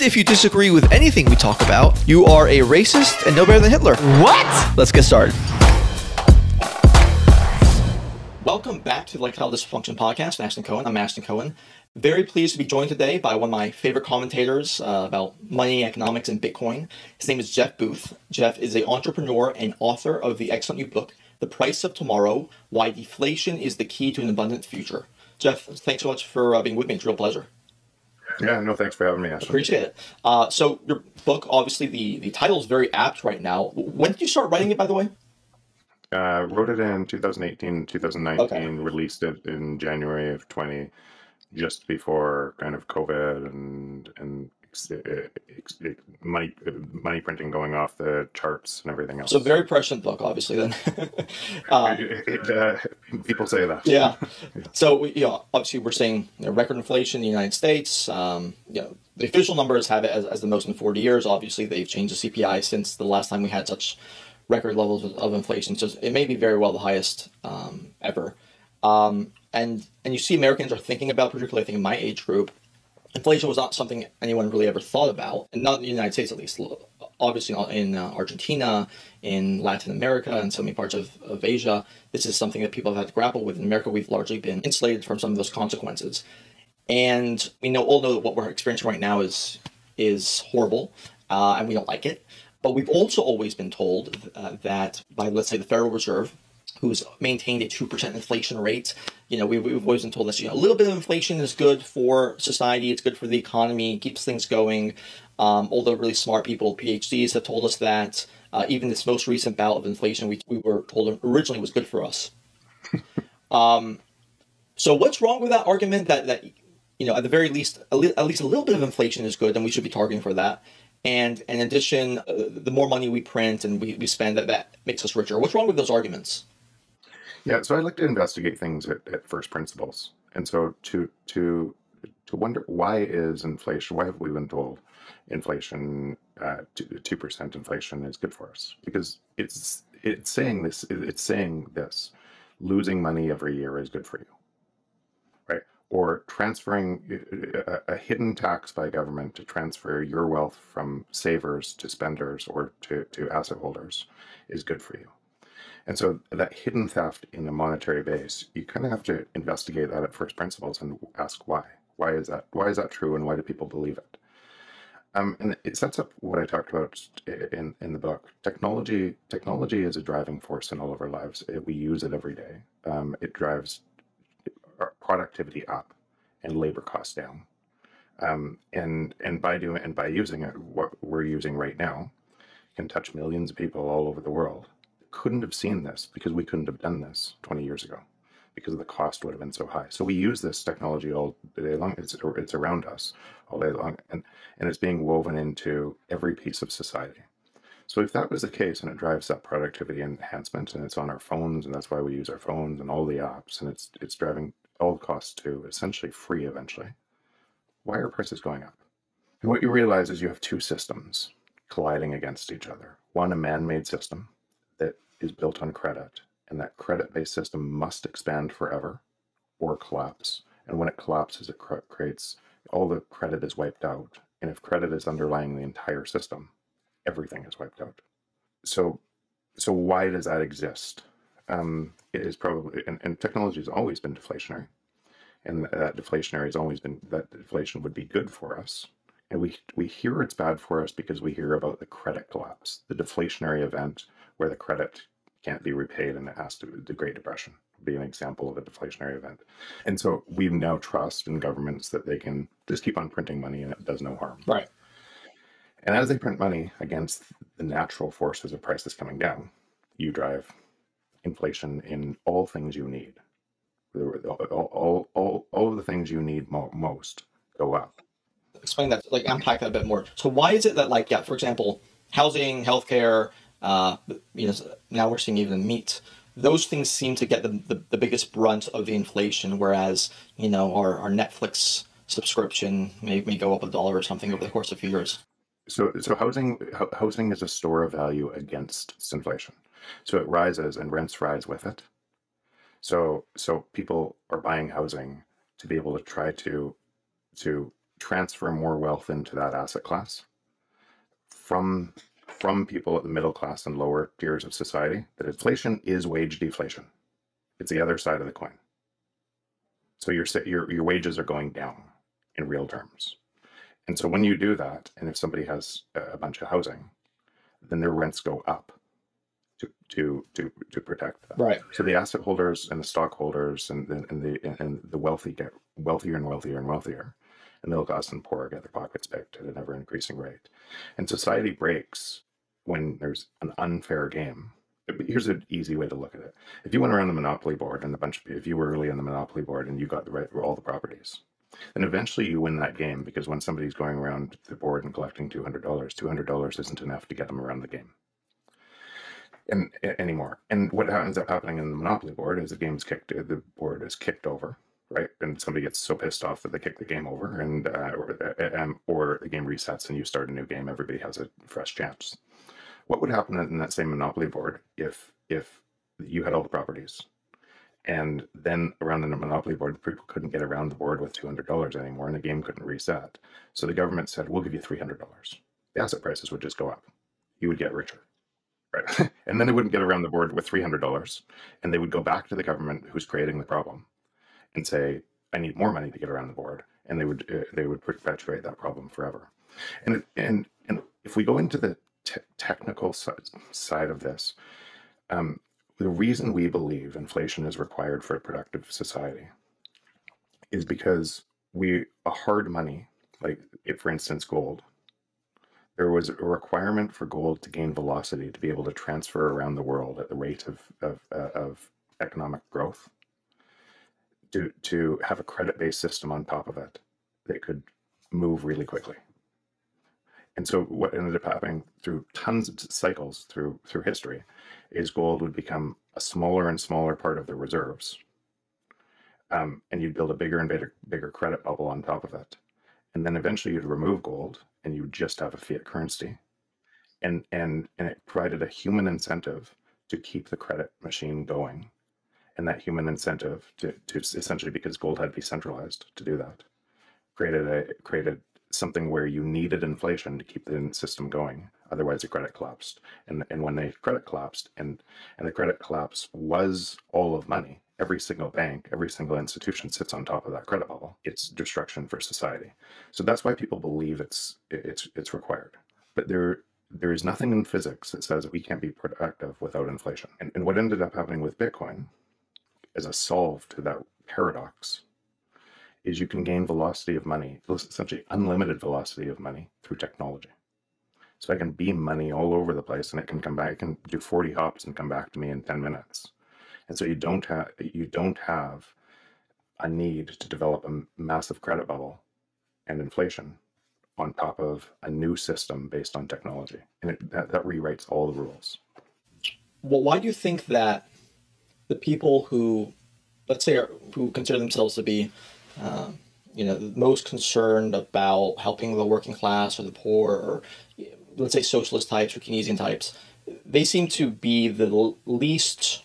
if you disagree with anything we talk about, you are a racist and no better than Hitler. What? Let's get started. Welcome back to the Electile Dysfunction podcast. I'm Ashton Cohen. I'm Ashton Cohen. Very pleased to be joined today by one of my favorite commentators uh, about money, economics, and Bitcoin. His name is Jeff Booth. Jeff is an entrepreneur and author of the excellent new book, The Price of Tomorrow Why Deflation is the Key to an Abundant Future. Jeff, thanks so much for uh, being with me. It's a real pleasure. Yeah, no, thanks for having me, Ashton. Appreciate it. Uh, so, your book, obviously, the, the title is very apt right now. When did you start writing it, by the way? Uh, wrote it in 2018, 2019, Okay. released it in January of 20, just before kind of COVID and and ex- ex- ex- money money printing going off the charts and everything else. So, very prescient book, obviously, then. uh, It- it, uh, people say that. Yeah. So we- you know, obviously we're seeing you know, record inflation in the United States. Um, you know, the official numbers have it as, as the most in 40 years. Obviously, they've changed the CPI since the last time we had such record levels of, of inflation. So it may be very well the highest um, ever. Um, and and you see Americans are thinking about, particularly I think in my age group, inflation was not something anyone really ever thought about, and not in the United States at least. Obviously, in uh, Argentina, in Latin America, and so many parts of, of Asia, this is something that people have had to grapple with. In America, we've largely been insulated from some of those consequences, and we know all know that what we're experiencing right now is is horrible, uh, and we don't like it. But we've also always been told uh, that by, let's say, the Federal Reserve, who's maintained a 2% inflation rate. You know, we've, we've always been told this, you know, a little bit of inflation is good for society, it's good for the economy, keeps things going. Um, the really smart people, PhDs, have told us that uh, even this most recent bout of inflation, we, we were told originally was good for us. um, so what's wrong with that argument that, that you know, at the very least, at le- at least a little bit of inflation is good, and we should be targeting for that. And in addition, uh, the more money we print and we, we spend, that that makes us richer. What's wrong with those arguments? Yeah, so I like to investigate things at, at first principles, and so to to to wonder why is inflation? Why have we been told inflation uh, two percent inflation is good for us? Because it's it's saying this. It's saying this. Losing money every year is good for you, right? Or transferring uh, a, a hidden tax by government to transfer your wealth from savers to spenders or to, to asset holders is good for you. And so that hidden theft in a monetary base, you kind of have to investigate that at first principles and ask why. Why is that? Why is that true, and why do people believe it? Um, and it sets up what I talked about in in the book. Technology technology is a driving force in all of our lives. It, we use it every day. Um, it drives our productivity up and labor costs down. Um, and and by doing and by using it, what we're using right now can touch millions of people all over the world couldn't have seen this because we couldn't have done this 20 years ago because the cost would have been so high. So we use this technology all day long. It's it's around us all day long, and and it's being woven into every piece of society. So if that was the case, and it drives up productivity enhancement, and it's on our phones, and that's why we use our phones and all the apps, and it's it's driving all the costs to essentially free eventually. Why are prices going up? And what you realize is you have two systems colliding against each other. One, a man-made system that is built on credit, and that credit based system must expand forever or collapse. And when it collapses, it cr- creates all the credit is wiped out. And if credit is underlying the entire system, everything is wiped out. So, so why does that exist? Um, it is probably, and, and technology has always been deflationary, and that deflationary has always been that deflation would be good for us. And we we hear it's bad for us because we hear about the credit collapse, the deflationary event where the credit can't be repaid and it has to the Great Depression would be an example of a deflationary event. And so we now trust in governments that they can just keep on printing money and it does no harm. Right. And as they print money against the natural forces of prices coming down, you drive inflation in all things you need. All, all, all, all of the things you need mo- most go up. explain that, like unpack that a bit more. So why is it that, like, yeah, for example, housing, healthcare, uh, you know, now we're seeing even meat. Those things seem to get the, the, the biggest brunt of the inflation, whereas you know our, our Netflix subscription may, may go up a dollar or something over the course of a few years. So, so housing housing is a store of value against inflation. So it rises and rents rise with it. So, so people are buying housing to be able to try to to transfer more wealth into that asset class from from people at the middle class and lower tiers of society that inflation is wage deflation. It's the other side of the coin. So your your your wages are going down in real terms. And so when you do that, and if somebody has a bunch of housing, then their rents go up to to to to protect them. Right. So the asset holders and the stockholders and the and the and the wealthy get wealthier and wealthier and wealthier, and middle class and poor get their pockets picked at an ever increasing rate. And society breaks when there's an unfair game. Here's an easy way to look at it. If you went around the monopoly board and a bunch of if you were early on the monopoly board and you got the right all the properties, then eventually you win that game because when somebody's going around the board and collecting two hundred dollars, two hundred dollars isn't enough to get them around the game and anymore. And what ends up happening in the Monopoly board is the game's kicked, the board is kicked over, right? And somebody gets so pissed off that they kick the game over, and uh, or, uh, um, or the game resets and you start a new game. Everybody has a fresh chance. What would happen in that same Monopoly board if if you had all the properties, and then around the Monopoly board, people couldn't get around the board with two hundred dollars anymore, and the game couldn't reset. So the government said, "We'll give you three hundred dollars." The asset prices would just go up. You would get richer Right. and then they wouldn't get around the board with $300 and they would go back to the government who's creating the problem and say, I need more money to get around the board. And they would, uh, they would perpetuate that problem forever. And, and, and if we go into the te- technical side of this, um, the reason we believe inflation is required for a productive society is because we a hard money, like for instance gold, there was a requirement for gold to gain velocity to be able to transfer around the world at the rate of, of, uh, of economic growth, to, to have a credit based system on top of it that could move really quickly. And so what ended up happening through tons of cycles through through history is gold would become a smaller and smaller part of the reserves. Um, and you'd build a bigger and bigger, bigger credit bubble on top of it. And then eventually you'd remove gold and you would just have a fiat currency. And, and, and it provided a human incentive to keep the credit machine going. And that human incentive to, to essentially because gold had decentralized to do that, created a created something where you needed inflation to keep the system going. Otherwise, the credit collapsed. And and when the credit collapsed, and and the credit collapse was all of money, every single bank, every single institution sits on top of that credit bubble. It's destruction for society. So that's why people believe it's it's it's required. But there there is nothing in physics that says we can't be productive without inflation. And, and what ended up happening with Bitcoin as a solve to that paradox is you can gain velocity of money, essentially unlimited velocity of money through technology. So I can beam money all over the place and it can come back, it can do 40 hops and come back to me in 10 minutes and so you don't have you don't have a need to develop a massive credit bubble and inflation on top of a new system based on technology, and it, that, that rewrites all the rules. Well, why do you think that the people who, let's say, are, who consider themselves to be, um, you know, most concerned about helping the working class or the poor, or let's say socialist types or Keynesian types, they seem to be the least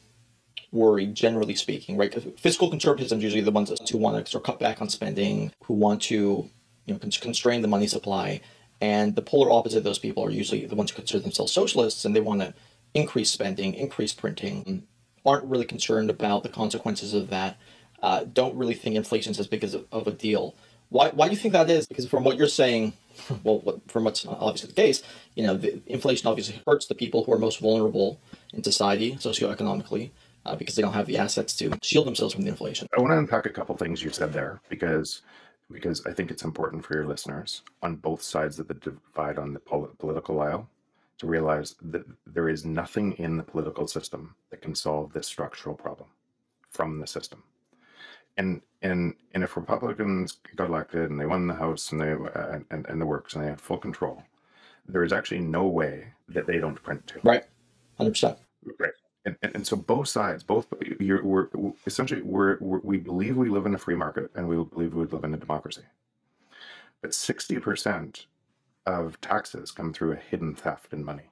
worried, generally speaking, right? Fiscal conservatism is usually the ones who want to cut back on spending, who want to, you know, constrain the money supply. And the polar opposite of those people are usually the ones who consider themselves socialists and they want to increase spending, increase printing, aren't really concerned about the consequences of that, uh, don't really think inflation is as big as of a deal. Why, why do you think that is? Because from what you're saying, well, what, from what's obviously the case, you know, inflation obviously hurts the people who are most vulnerable in society, socioeconomically uh, because they don't have the assets to shield themselves from the inflation. I want to unpack a couple things you said there because because I think it's important for your listeners on both sides of the divide on the pol- political aisle to realize that there is nothing in the political system that can solve this structural problem from the system. and and and if Republicans got elected and they won the House and they uh, and, and the works and they had full control, there is actually no way that they don't print to. Right, hundred percent. Right. And, and, and so both sides, both you're, we're essentially we're, we're, we believe we live in a free market and we believe we live in a democracy. But sixty percent of taxes come through a hidden theft in money.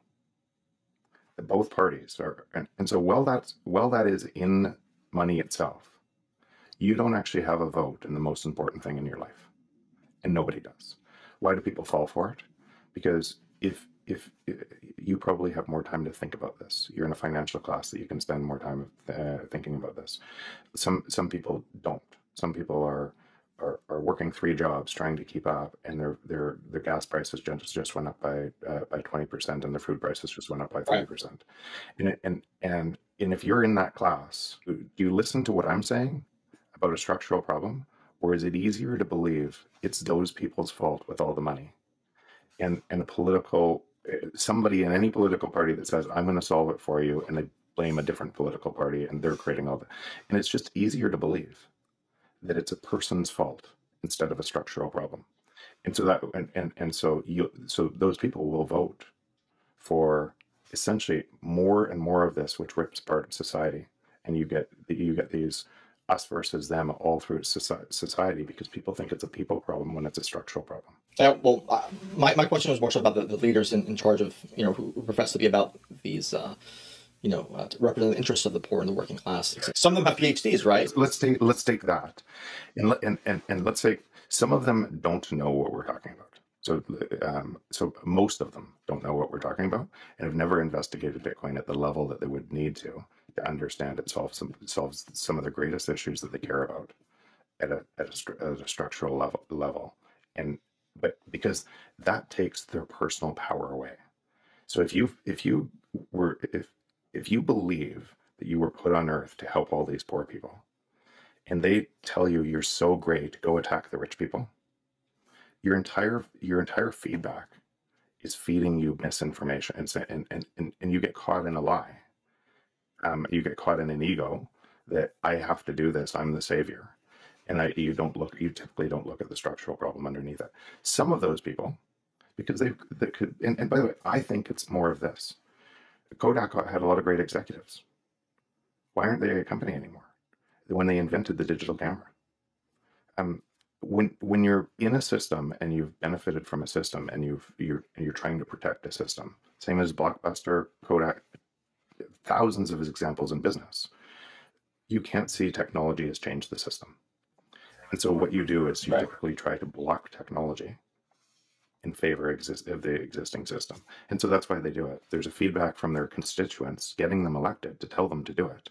Both parties are, and, and so while that's while that is in money itself, you don't actually have a vote in the most important thing in your life, and nobody does. Why do people fall for it? Because if if, if you probably have more time to think about this, you're in a financial class that you can spend more time uh, thinking about this. Some some people don't. Some people are are, are working three jobs trying to keep up, and their their their gas prices just just went up by uh, by twenty percent, and their food prices just went up by thirty percent. And and and and if you're in that class, do you listen to what I'm saying about a structural problem, or is it easier to believe it's those people's fault with all the money, and and a political uh, somebody in any political party that says I'm going to solve it for you, and they blame a different political party, and they're creating all that, and it's just easier to believe that it's a person's fault instead of a structural problem. And so that and, and, and so you so those people will vote for essentially more and more of this, which rips apart society. And you get you get these us versus them all through society because people think it's a people problem when it's a structural problem. Yeah, well, uh, my, my question was more so about the, the leaders in, in charge of, you know, who, who profess to be about these uh, you know, uh, to represent the interests of the poor and the working class. Some of them have PhDs, right? Let's take let's take that, and and and, and let's say some of them don't know what we're talking about. So, um, so most of them don't know what we're talking about and have never investigated Bitcoin at the level that they would need to to understand it solves some solves some of the greatest issues that they care about at a at a, at a structural level level, and but because that takes their personal power away. So if you if you were if if you believe that you were put on earth to help all these poor people, and they tell you you're so great, go attack the rich people, your entire your entire feedback is feeding you misinformation and and and, and you get caught in a lie. Um, you get caught in an ego that I have to do this, I'm the savior. And I, you don't look, you typically don't look at the structural problem underneath it. Some of those people, because they, they could, and, and by the way, I think it's more of this Kodak had a lot of great executives. Why aren't they a company anymore? When they invented the digital camera. Um, when when you're in a system and you've benefited from a system and you've you're you're trying to protect a system, same as Blockbuster, Kodak, thousands of examples in business. You can't see technology has changed the system. And so what you do is you right. typically try to block technology in favor of the existing system. And so that's why they do it. There's a feedback from their constituents getting them elected to tell them to do it.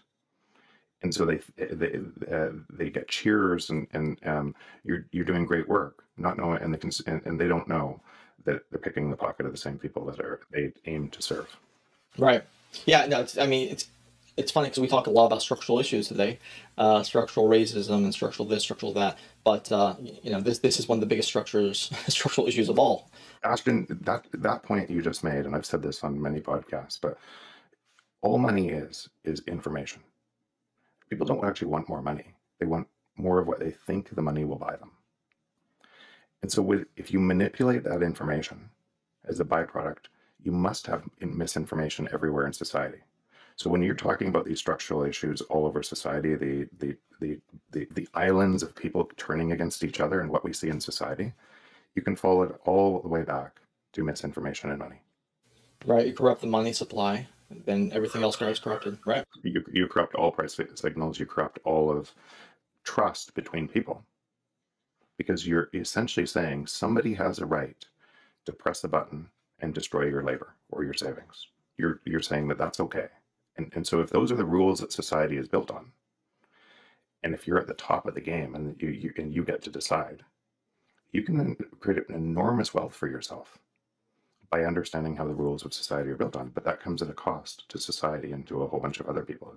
And so they they uh, they get cheers and and um, you're you're doing great work, not knowing and the and, and they don't know that they're picking the pocket of the same people that are they aim to serve. Right. Yeah. No. I mean, it's it's funny because we talk a lot about structural issues today, uh, structural racism and structural this, structural that. But uh, you know, this this is one of the biggest structures, structural issues of all. Ashton, that that point you just made, and I've said this on many podcasts, but all money is is information. People don't actually want more money; they want more of what they think the money will buy them. And so, with, if you manipulate that information as a byproduct, you must have misinformation everywhere in society. So when you're talking about these structural issues all over society, the the the the, the islands of people turning against each other and what we see in society, you can follow it all the way back to misinformation and money. Right. You corrupt the money supply, then everything else gets corrupted. Right. You you corrupt all price signals. You corrupt all of trust between people, because you're essentially saying somebody has a right to press a button and destroy your labor or your savings. You're you're saying that that's okay and, and so if those are the rules that society is built on, and if you're at the top of the game and you, you and you get to decide, you can create an enormous wealth for yourself by understanding how the rules of society are built on. But that comes at a cost to society and to a whole bunch of other people.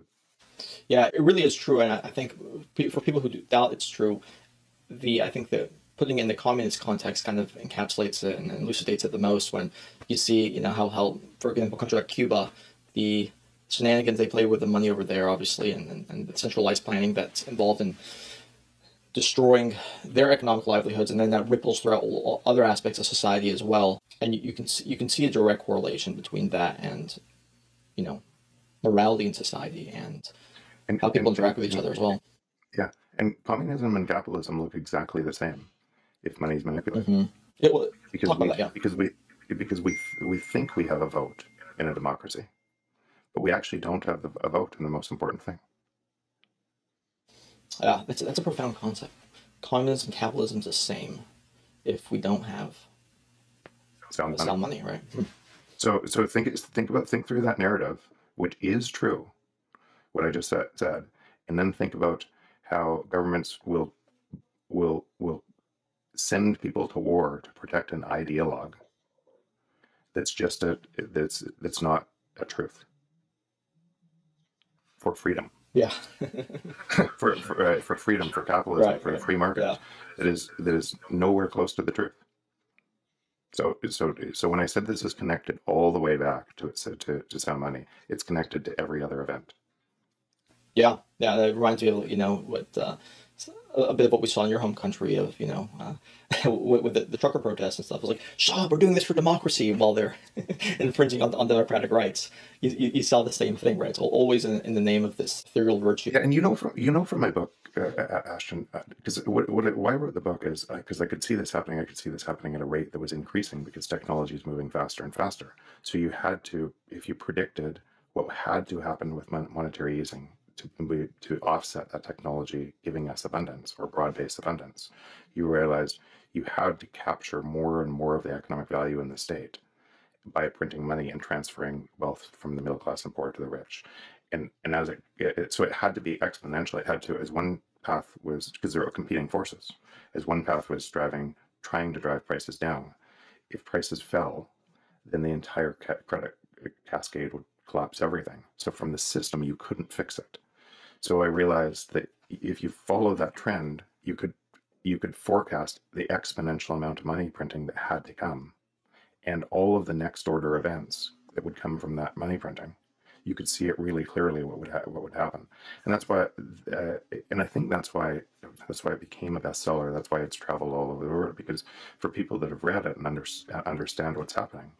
Yeah, it really is true, and I think for people who doubt it's true, the I think that putting it in the communist context kind of encapsulates it and elucidates it the most when you see you know how how for example country like Cuba, the shenanigans they play with the money over there, obviously, and, and, and the centralized planning that's involved in destroying their economic livelihoods, and then that ripples throughout all other aspects of society as well. And you, you can see, you can see a direct correlation between that and, you know, morality in society and And, how people and- interact with each other as well. Yeah, and communism and capitalism look exactly the same if money is manipulated. hmm Yeah, well, Because we, about that, yeah. because we because we we think we have a vote in a democracy, but we actually don't have a vote in the most important thing. yeah, that's that's a profound concept. Communism and capitalism is the same if we don't have Sound money. sound money, right? Hmm. So so think think about think through that narrative, which is true, what I just said, said, and then think about how governments will will will send people to war to protect an ideologue. That's just a that's that's not a truth for freedom. Yeah. for for, uh, for freedom, for capitalism, Right, for the right. free market. Yeah. That is that is nowhere close to the truth. So so so when I said this is connected all the way back to to to sound money, it's connected to every other event. Yeah, yeah, that reminds me of you know what uh, a bit of what we saw in your home country of you know uh, with, the, the trucker protests and stuff. It was like, shut we're doing this for democracy while they're infringing on, on democratic rights. You, you, you saw the same thing, right? It's always in, in the name of this ethereal virtue. Yeah, and you know from you know from my book, uh, uh, Ashton, because what, what I- why I wrote the book is because I could see this happening. I could see this happening at a rate that was increasing because technology is moving faster and faster. So you had to, if you predicted what had to happen with mon- monetary easing to to offset that technology giving us abundance or broad-based abundance, you realized you had to capture more and more of the economic value in the state by printing money and transferring wealth from the middle class and poor to the rich. And and as it, it so it had to be exponential it had to as one path was because there were competing forces as one path was driving trying to drive prices down. If prices fell then the entire ca- credit uh, cascade would collapse everything. So from the system you couldn't fix it so i realized that if you follow that trend you could you could forecast the exponential amount of money printing that had to come and all of the next order events that would come from that money printing. You could see it really clearly what would ha- what would happen. And that's why uh, and i think that's why that's why it became a bestseller. That's why it's traveled all over the world because for people that have read it and under, understand what's happening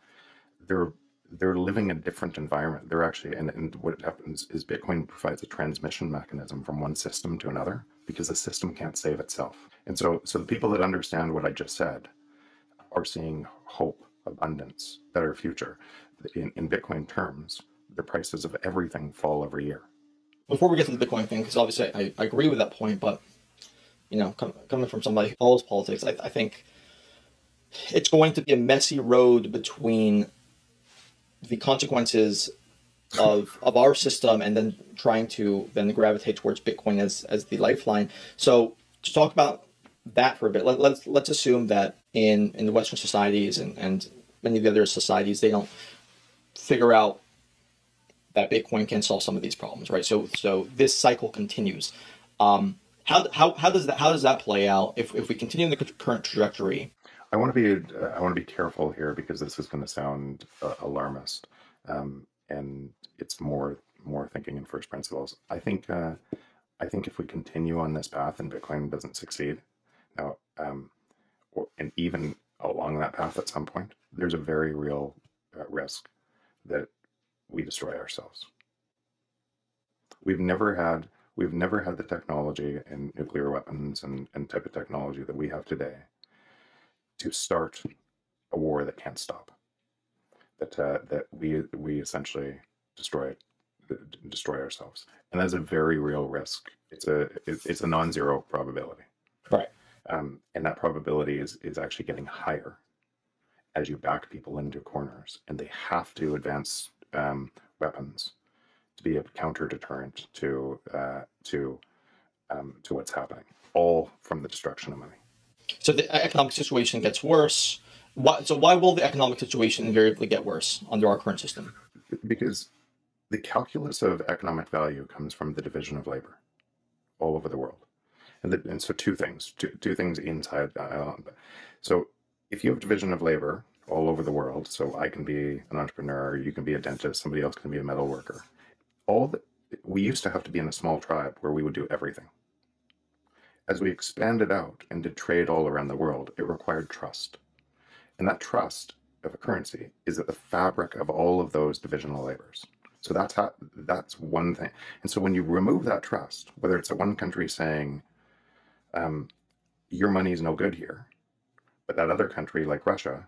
they're they're living in a different environment they're actually and, and what happens is bitcoin provides a transmission mechanism from one system to another because the system can't save itself and so so the people that understand what i just said are seeing hope, abundance, better future. In, in Bitcoin terms, the prices of everything fall every year. Before we get to the Bitcoin thing, because obviously I, I agree with that point, but you know, com- coming from somebody who follows politics, I, I think it's going to be a messy road between the consequences of of our system and then trying to then gravitate towards Bitcoin as as the lifeline. So to talk about that for a bit, let, let's let's assume that in in the Western societies and and many of the other societies, they don't figure out that Bitcoin can solve some of these problems, right? So so this cycle continues. Um, how, how, how does that how does that play out if, if we continue in the current trajectory? I want to be uh, I want to be careful here because this is going to sound uh, alarmist, um, and it's more more thinking in first principles. I think uh, I think if we continue on this path and Bitcoin doesn't succeed, now um, or, and even along that path at some point, there's a very real uh, risk that we destroy ourselves. We've never had we've never had the technology and nuclear weapons and, and type of technology that we have today to start a war that can't stop. That uh, that we we essentially destroy destroy ourselves, and that's a very real risk. It's a it's a non-zero probability, Right. um, and that probability is is actually getting higher as you back people into corners, and they have to advance um, weapons to be a counter deterrent to uh, to um, to what's happening, all from the destruction of money. So the economic situation gets worse. Why, so why will the economic situation invariably get worse under our current system? because the calculus of economic value comes from the division of labor all over the world and, the, and so two things two, two things inside uh, so if you have division of labor all over the world so i can be an entrepreneur you can be a dentist somebody else can be a metal worker all the, we used to have to be in a small tribe where we would do everything as we expanded out and did trade all around the world, it required trust. And that trust of a currency is at the fabric of all of those divisional labors. So that's how that's one thing. And so when you remove that trust, whether it's a one country saying, um, your money is no good here, but that other country like Russia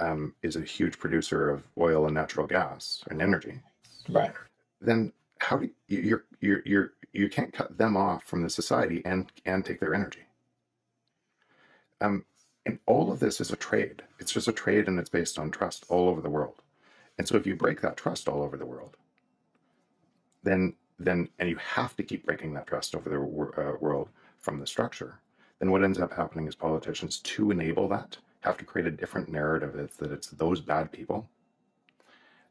um, is a huge producer of oil and natural gas and energy, Right. then how do you, you're you're you're you can't cut them off from the society and and take their energy. Um, and all of this is a trade. It's just a trade, and it's based on trust all over the world. And so, if you break that trust all over the world, then then and you have to keep breaking that trust over the uh, world from the structure. Then what ends up happening is politicians to enable that have to create a different narrative. It's that it's those bad people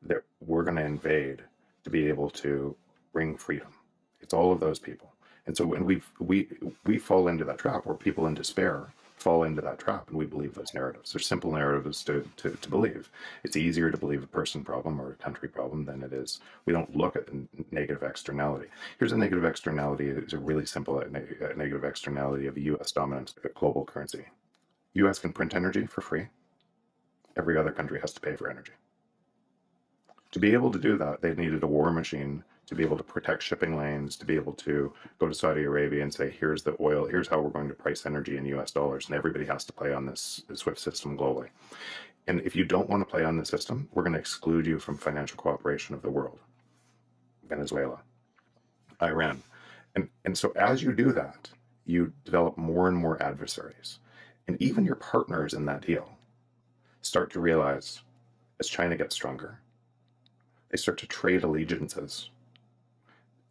that we're going to invade to be able to bring freedom. It's all of those people. And so when we we we fall into that trap where people in despair fall into that trap and we believe those narratives. They're simple narratives to, to, to believe. It's easier to believe a person problem or a country problem than it is. We don't look at the negative externality. Here's a negative externality. It's a really simple uh, neg- uh, negative externality of the US dominance of global currency. US can print energy for free. Every other country has to pay for energy. To be able to do that, they needed a war machine to be able to protect shipping lanes, to be able to go to Saudi Arabia and say, here's the oil, here's how we're going to price energy in US dollars. And everybody has to play on this SWIFT system globally. And if you don't want to play on the system, we're going to exclude you from financial cooperation of the world. Venezuela, Iran. And, and so as you do that, you develop more and more adversaries. And even your partners in that deal start to realize as China gets stronger, they start to trade allegiances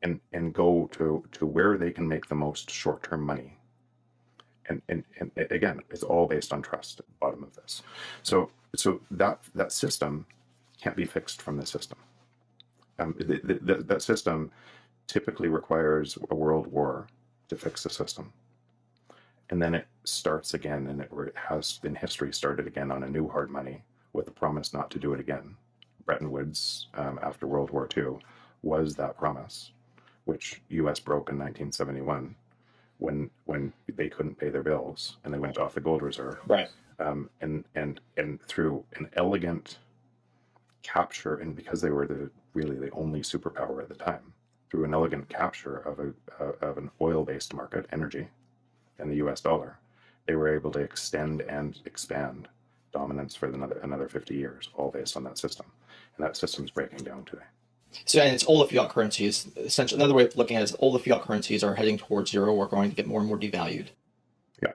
and and go to to where they can make the most short-term money. And and, and again it's all based on trust at the bottom of this. So so that that system can't be fixed from the system. Um, the, the, the, that system typically requires a world war to fix the system. And then it starts again and it has in history started again on a new hard money with the promise not to do it again. Bretton woods um, after world war ii was that promise which us broke in 1971 when when they couldn't pay their bills and they went off the gold reserve. Right. um, and and and through an elegant capture and because they were the really the only superpower at the time through an elegant capture of a uh, of an oil based market energy and the US dollar they were able to extend and expand dominance for another another 50 years all based on that system. And that system's breaking down today So, and it's all the fiat currencies. Essentially, another way of looking at it is all the fiat currencies are heading towards zero or going to get more and more devalued. Yeah,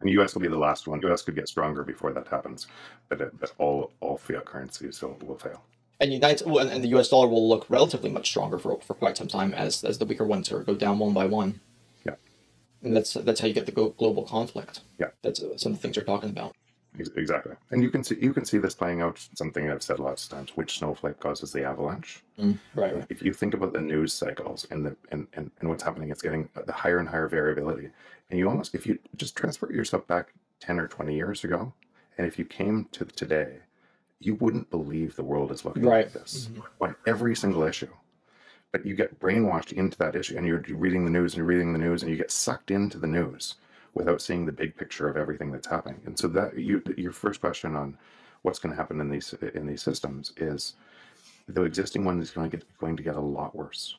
and the US will be the last one The US could get stronger before that happens but it, but all all fiat currencies will, will fail And United and, the U.S. dollar will look relatively much stronger for, for quite some time as as the weaker ones are go down one by one. Yeah. And that's that's how you get the global conflict. Yeah. That's uh, some of the things you're talking about. Ex- Exactly, and you can see you can see this playing out. Something I've said lots of times: which snowflake causes the avalanche? Mm, right. Right. If you think about the news cycles and the and, and, and what's happening, it's getting the higher and higher variability. And you almost, if you just transport yourself back ten or twenty years ago, and if you came to today, you wouldn't believe the world is looking Right. like this mm-hmm. on every single issue. But you get brainwashed into that issue, and you're reading the news and you're reading the news, and you get sucked into the news without seeing the big picture of everything that's happening. And so that you, your first question on what's going to happen in these in these systems is the existing one is going to get going to get a lot worse,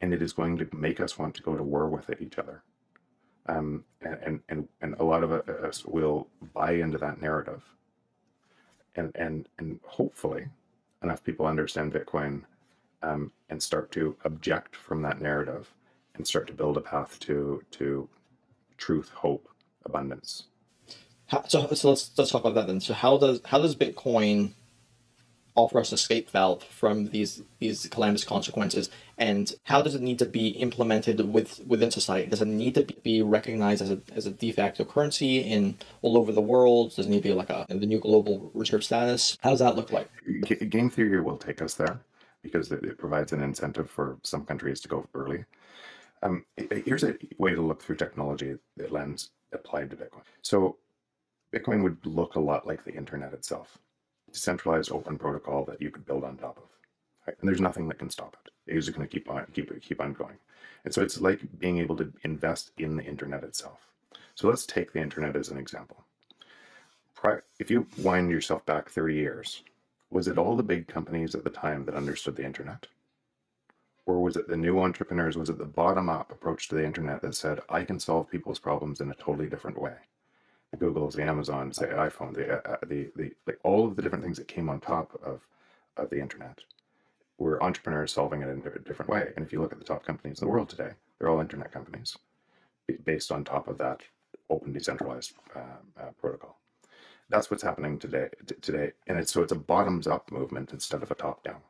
and it is going to make us want to go to war with each other. Um, and, and and a lot of us will buy into that narrative, and and and hopefully, enough people understand Bitcoin, um, and start to object from that narrative, and start to build a path to to truth, hope, abundance. How, so so let's let's talk about that then. So how does how does Bitcoin offer us escape valve from these these calamitous consequences, and how does it need to be implemented with within society? Does it need to be recognized as a as a de facto currency in all over the world? Does it need to be like a the new global reserve status? How does that look like? G- game theory will take us there because it provides an incentive for some countries to go early. Um, here's a way to look through technology lens applied to Bitcoin. So, Bitcoin would look a lot like the internet itself, decentralized open protocol that you could build on top of. right? and there's nothing that can stop it. It's just going to keep on keep keep on going. And so it's like being able to invest in the internet itself. So let's take the internet as an example. If you wind yourself back 30 years, was it all the big companies at the time that understood the internet? Or was it the new entrepreneurs? Was it the bottom up approach to the internet that said, I can solve people's problems in a totally different way? The Googles, the Amazons, the iPhone, the, uh, the, the, like all of the different things that came on top of, of the internet were entrepreneurs solving it in a different way. And if you look at the top companies in the world today, they're all internet companies based on top of that open decentralized uh, uh, protocol. That's what's happening today. Today, and it's so it's a bottoms up movement instead of a top down.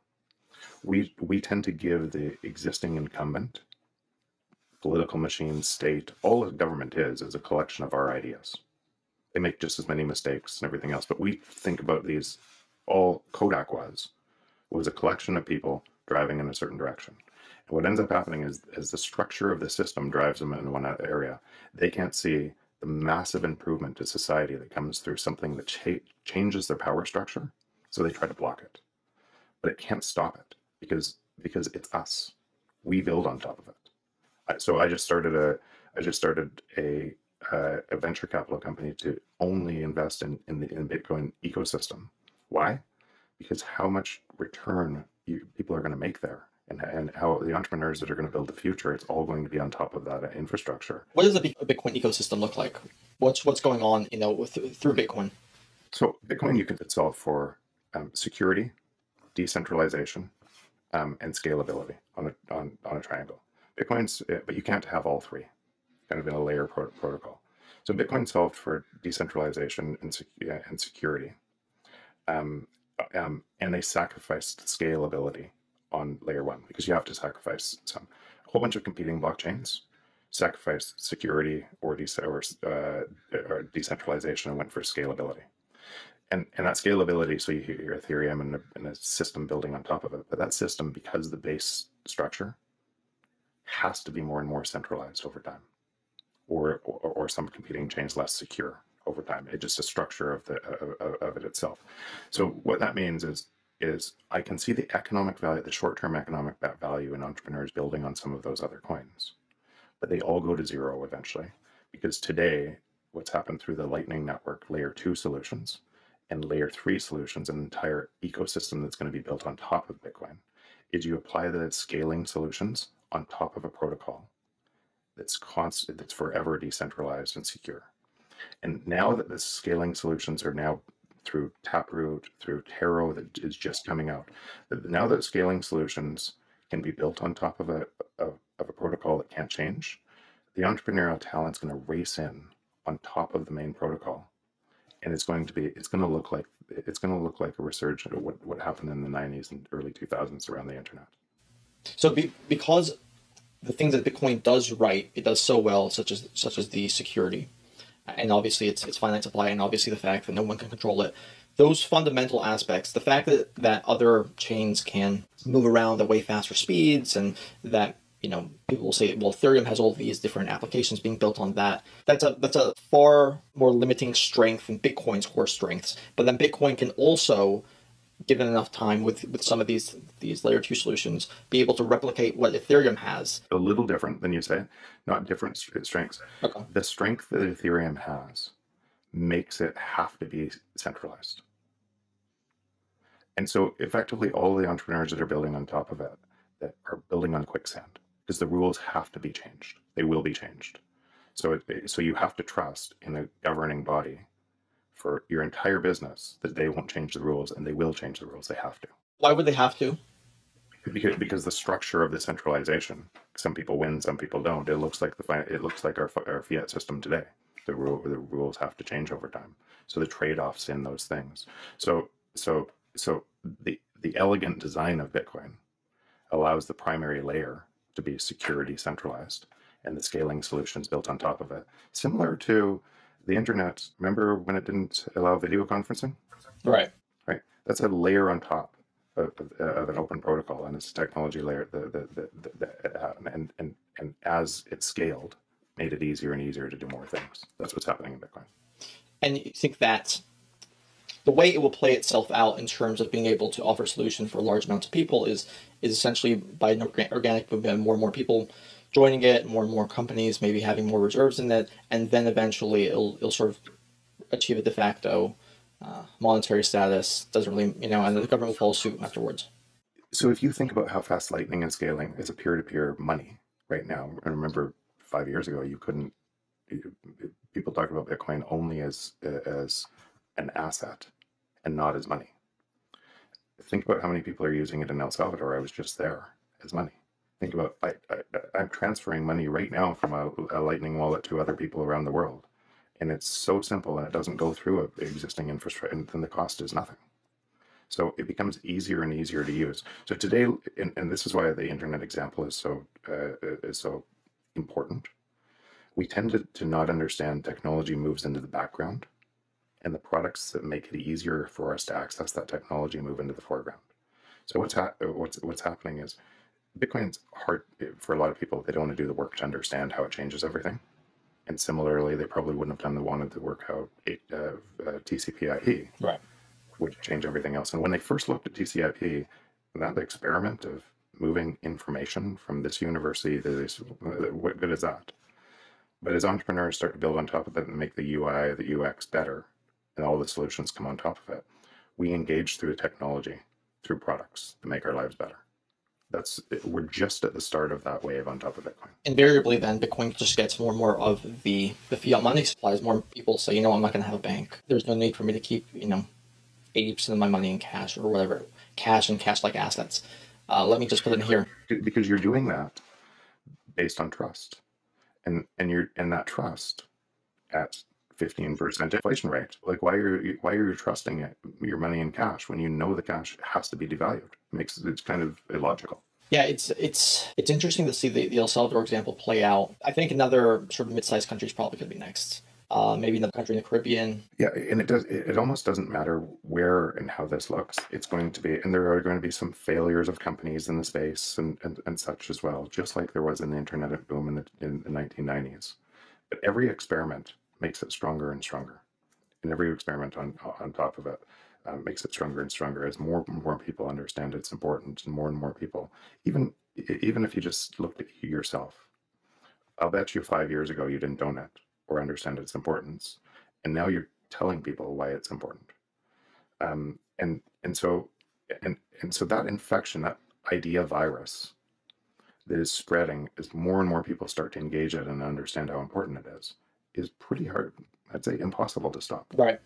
We we tend to give the existing incumbent, political machine, state, all government is is a collection of our ideas. They make just as many mistakes and everything else, but we think about these. All Kodak was was a collection of people driving in a certain direction. And what ends up happening is, as the structure of the system drives them in one area, they can't see the massive improvement to society that comes through something that cha- changes their power structure. So they try to block it, but it can't stop it because because it's us. We build on top of it. So I just started a I just started a uh, a venture capital company to only invest in in the in Bitcoin ecosystem. Why? Because how much return you, people are going to make there and, and how the entrepreneurs that are going to build the future, it's all going to be on top of that infrastructure. What does the Bitcoin ecosystem look like? What's what's going on, you know, with, through Bitcoin? So Bitcoin, you can solve for um, security, decentralization, um, and scalability on a on, on a triangle. Bitcoin's, uh, but you can't have all three, kind of in a layer pro- protocol. So Bitcoin solved for decentralization and, sec- and security, um, um, and they sacrificed scalability on layer one because you have to sacrifice some a whole bunch of competing blockchains sacrifice security or, de- or, uh, or decentralization and went for scalability and and that scalability so you hear your ethereum and a, and a system building on top of it but that system because the base structure has to be more and more centralized over time or or, or some competing chains less secure over time it's just a structure of the of, of it itself so what that means is is I can see the economic value, the short term economic value in entrepreneurs building on some of those other coins. But they all go to zero eventually because today, what's happened through the Lightning Network layer two solutions and layer three solutions, an entire ecosystem that's going to be built on top of Bitcoin, is you apply the scaling solutions on top of a protocol that's constant, that's forever decentralized and secure. And now that the scaling solutions are now through Taproot, through Taro that is just coming out. Now that scaling solutions can be built on top of a, of, of a protocol that can't change, the entrepreneurial talent is going to race in on top of the main protocol. And it's going to be, it's going to look like, it's going to look like a resurgence of what, what happened in the 90s and early 2000s around the internet. So be, because the things that Bitcoin does right, it does so well, such as such as the security, and obviously it's it's finite supply, and obviously the fact that no one can control it. Those fundamental aspects, the fact that that other chains can move around at way faster speeds, and that you know people will say, well, Ethereum has all these different applications being built on that. That's a that's a far more limiting strength than Bitcoin's core strengths. But then Bitcoin can also given enough time with with some of these these layer two solutions be able to replicate what ethereum has a little different than you say not different strengths okay. the strength that ethereum has makes it have to be centralized and so effectively all the entrepreneurs that are building on top of it that are building on quicksand because the rules have to be changed they will be changed so it, so you have to trust in the governing body for your entire business that they won't change the rules and they will change the rules. They have to. Why would they have to? Because, because the structure of the centralization, some people win, some people don't. It looks like the it looks like our, our fiat system today. The rule the rules have to change over time. So the trade offs in those things. So so so the the elegant design of Bitcoin allows the primary layer to be security centralized and the scaling solutions built on top of it. Similar to the internet, remember when it didn't allow video conferencing? Right. Right. That's a layer on top of, of, of an open protocol, and it's a technology layer. The, the, the, the uh, and, and, and as it scaled, made it easier and easier to do more things. That's what's happening in Bitcoin. And you think that the way it will play itself out in terms of being able to offer a solution for large amounts of people is is essentially by an organic movement, more and more people joining it, more and more companies maybe having more reserves in it, and then eventually it'll it'll sort of achieve a de facto uh, monetary status. Doesn't really, you know, and the government will follow suit afterwards. So if you think about how fast Lightning is scaling as a peer-to-peer money right now, and remember five years ago you couldn't. People talk about Bitcoin only as as an asset and not as money. Think about how many people are using it in El Salvador. I was just there as money. Think about I, I'm transferring money right now from a, a Lightning wallet to other people around the world, and it's so simple and it doesn't go through a existing infrastructure, and then the cost is nothing. So it becomes easier and easier to use. So today, and, and this is why the internet example is so uh, is so important. We tend to, to not understand technology moves into the background, and the products that make it easier for us to access that technology move into the foreground. So what's ha- what's what's happening is Bitcoin's hard for a lot of people. They don't want to do the work to understand how it changes everything. And similarly, they probably wouldn't have done the wanted the work how it, uh, uh, TCP/IP Right. would change everything else. And when they first looked at TCP/IP, that experiment of moving information from this university to this, what good is that? But as entrepreneurs start to build on top of it and make the UI, the UX better, and all the solutions come on top of it, we engage through technology, through products to make our lives better. That's we're just at the start of that wave on top of Bitcoin. invariably then Bitcoin just gets more and more of the, the fiat money supplies. More people say, you know, I'm not going to have a bank. There's no need for me to keep, you know, 80% of my money in cash or whatever, cash and cash like assets. Uh, let me just put it in here. because you're doing that based on trust and and you're and that trust at 15% inflation rate like why are you why are you trusting it your money in cash when you know the cash has to be devalued it makes it's kind of illogical Yeah, it's it's it's interesting to see the, the El Salvador example play out. I think another sort of mid-sized country is probably going to be next. Uh, maybe another country in the Caribbean. yeah and it does it, it almost doesn't matter where and how this looks it's going to be and there are going to be some failures of companies in the space and and, and such as well just like there was in the internet boom in the in the 1990s but every experiment makes it stronger and stronger. And every experiment on on top of it uh, makes it stronger and stronger. As more and more people understand it's important and more and more people even even if you just looked at you yourself i'll bet you five years ago you didn't own it or understand its importance and now you're telling people why it's important. Um, and and so and and so that infection that idea virus that is spreading as more and more people start to engage it and understand how important it is is pretty hard i'd say impossible to stop Right.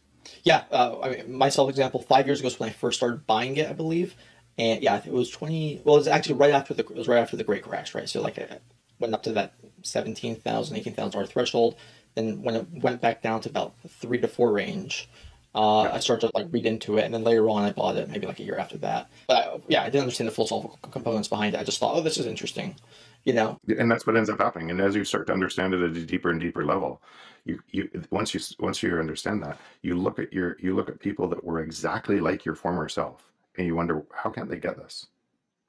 Yeah. Uh, I mean, myself example. Five years ago is when I first started buying it, I believe. And yeah, it was twenty. Well, it was actually right after the it was right after the Great Crash, right? So like, it went up to that seventeen thousand, eighteen thousand dollar threshold. Then when it went back down to about three to four range, uh, I started to like read into it, and then later on I bought it, maybe like a year after that. But I, yeah, I didn't understand the philosophical components behind it. I just thought, oh, this is interesting, you know. and that's what ends up happening. And as you start to understand it at a deeper and deeper level you you once you once you understand that you look at your you look at people that were exactly like your former self and you wonder how can't they get this?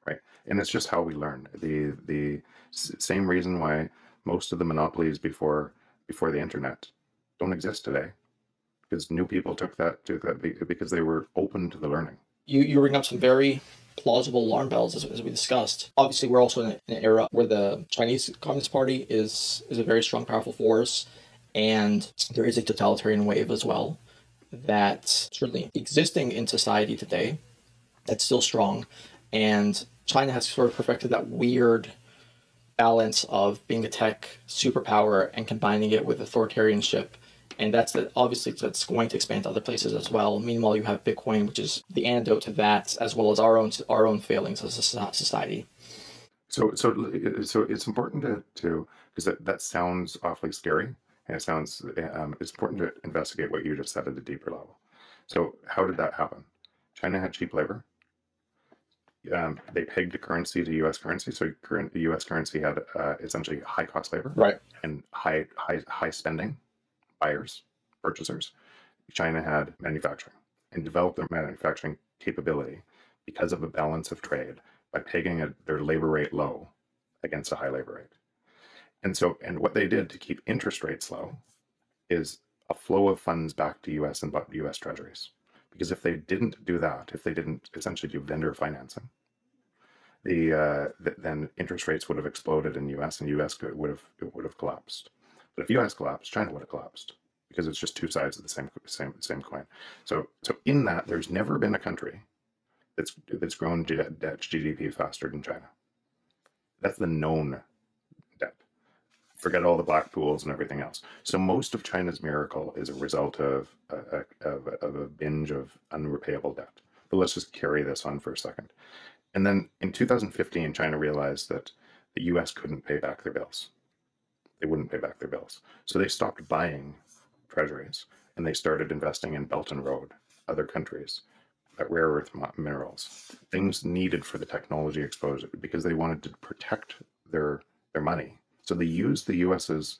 Right? And it's just how we learn. The the same reason why most of the monopolies before before the internet don't exist today because new people took that took that because they were open to the learning. You you ring up some very plausible alarm bells as, as we discussed. Obviously, we're also in an era where the Chinese Communist Party is is a very strong, powerful force, and there is a totalitarian wave as well that's certainly existing in society today. That's still strong, and China has sort of perfected that weird balance of being a tech superpower and combining it with authoritarianship. And that's the, obviously that's going to expand to other places as well. Meanwhile, you have Bitcoin, which is the antidote to that, as well as our own our own failings as a society. So, so, so it's important to, to because that, that sounds awfully scary, and it sounds um, it's important to investigate what you just said at a deeper level. So, how did that happen? China had cheap labor. Um, they pegged the currency to U.S. currency, so current the U.S. currency had uh, essentially high cost labor Right. and high high high spending buyers, purchasers. China had manufacturing and developed their manufacturing capability because of a balance of trade by pegging a, their labor rate low against a high labor rate. And so, and what they did to keep interest rates low is a flow of funds back to U.S. and U.S. Treasuries because if they didn't do that, if they didn't essentially do vendor financing, the uh, th- then interest rates would have exploded in U.S. and U.S. would have it would have collapsed. But if U.S. collapsed, China would have collapsed because it's just two sides of the same same same coin. So so in that, there's never been a country that's that's grown debt GDP faster than China. That's the known debt. Forget all the black pools and everything else. So most of China's miracle is a result of a, a, of, of a binge of unrepayable debt. But let's just carry this on for a second. And then in 2015, China realized that the US couldn't pay back their bills. They wouldn't pay back their bills. So they stopped buying treasuries and they started investing in Belt and Road, other countries, uh, rare earth minerals, things needed for the technology exposure because they wanted to protect their their money. So they used the US's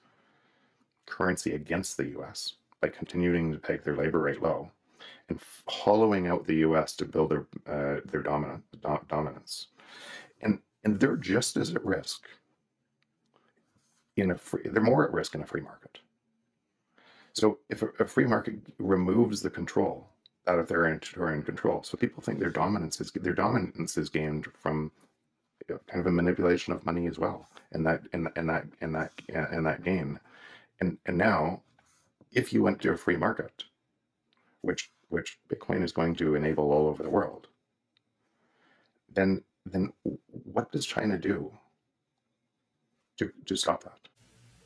currency against the US by continuing to peg their labor rate low and hollowing out the US to build their uh, their dominant dom- dominance. And and they're just as at risk in a free they're more at risk in a free market. So if a, a free market removes the control out of their editorial control, so people think their dominance is their dominance is gained from you know, kind of a manipulation of money as well, and that and, and that and that and that gain, and and now, if you went to a free market, which which Bitcoin is going to enable all over the world, then then what does China do to to stop that?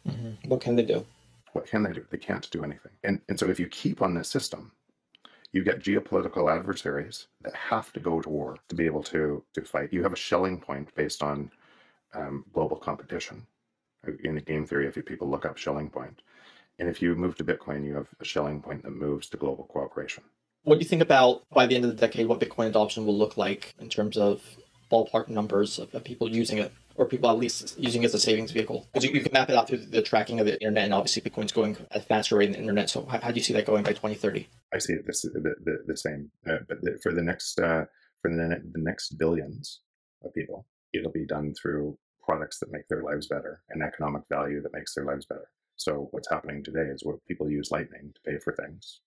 Mhm. What can they do? What can they do? They can't do anything. And and so if you keep on this system, you get geopolitical adversaries that have to go to war to be able to to fight. You have a Schelling point based on um, global competition. In the game theory, if you people look up Schelling point, and if you move to Bitcoin, you have a Schelling point that moves to global cooperation. What do you think about by the end of the decade what Bitcoin adoption will look like in terms of ballpark numbers of, of people using it, or people at least using it as a savings vehicle? Because you, you can map it out through the tracking of the internet, and obviously Bitcoin's going at a faster rate than the internet. So how, how do you see that going by 2030? I see it this the, the, the same, uh, but the, for the next uh, for the, the next billions of people, it'll be done through products that make their lives better and economic value that makes their lives better. So what's happening today is what people use Lightning to pay for things.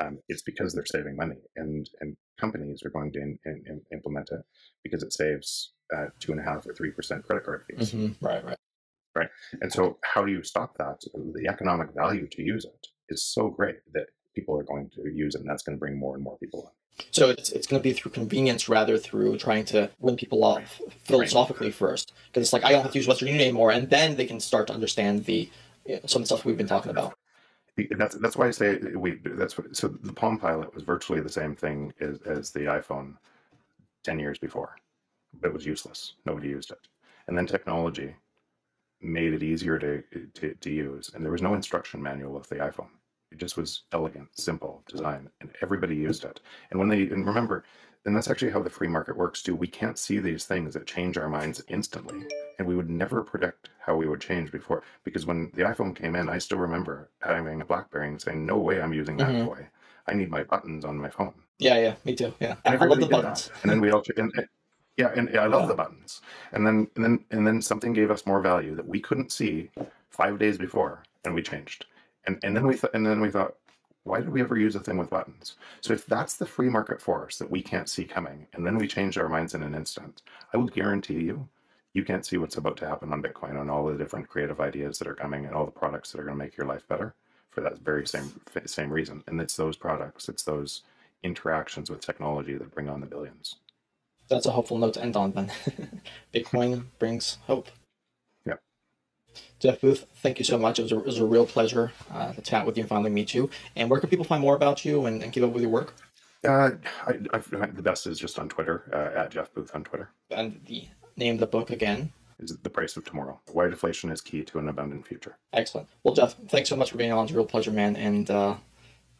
Um, it's because they're saving money, and and companies are going to in, in, in- implement it because it saves uh, two and a half or three percent credit card fees. Right, right. right. And so, how do you stop that? The economic value to use it is so great that people are going to use it, and that's going to bring more and more people in. So it's, it's going to be through convenience rather through trying to win people off philosophically first. Because it's like, I don't have to use Western Union anymore. And then they can start to understand the you know, some of the stuff we've been talking about. That's that's why I say we. That's what. So the Palm Pilot was virtually the same thing as, as the iPhone ten years before, but it was useless. Nobody used it, and then technology made it easier to, to to use, and there was no instruction manual with the iPhone. It just was elegant, simple design, and everybody used it. And when they and remember, and that's actually how the free market works too. We can't see these things that change our minds instantly, and we would never predict how we would change before. Because when the iPhone came in, I still remember having a BlackBerry and saying, "No way, I'm using that Mhm. toy. I need my buttons on my phone." Yeah, yeah, me too. Yeah. And I love the did that. buttons. And then we all, and, and- yeah, and I love Yeah. the buttons. And then, and then, and then something gave us more value that we couldn't see five days before, and we changed. And and then we thought, and then we thought, why did we ever use a thing with buttons? So if that's the free market force that we can't see coming, and then we change our minds in an instant, I will guarantee you, you can't see what's about to happen on Bitcoin and all the different creative ideas that are coming and all the products that are going to make your life better for that very same same reason. And it's those products, it's those interactions with technology that bring on the billions. That's a hopeful note to end on then. Bitcoin brings hope. Jeff Booth, thank you so much. It was a, it was a real pleasure uh, to chat with you and finally meet you. And where can people find more about you and, and keep up with your work? Uh, I, I, the best is just on Twitter uh, at Jeff Booth on Twitter. And the name of the book again. Is the price of tomorrow? Why deflation is key to an abundant future. Excellent. Well, Jeff, thanks so much for being on. It's a real pleasure, man. And uh,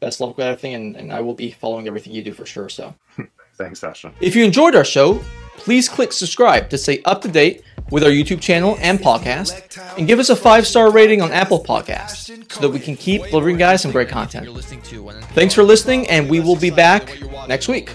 best luck with everything. And, and I will be following everything you do for sure. So. Thanks, Ashton. If you enjoyed our show, please click subscribe to stay up to date with our YouTube channel and podcast, and give us a five star rating on Apple Podcasts so that we can keep delivering guys some great content. Thanks for listening, and we will be back next week.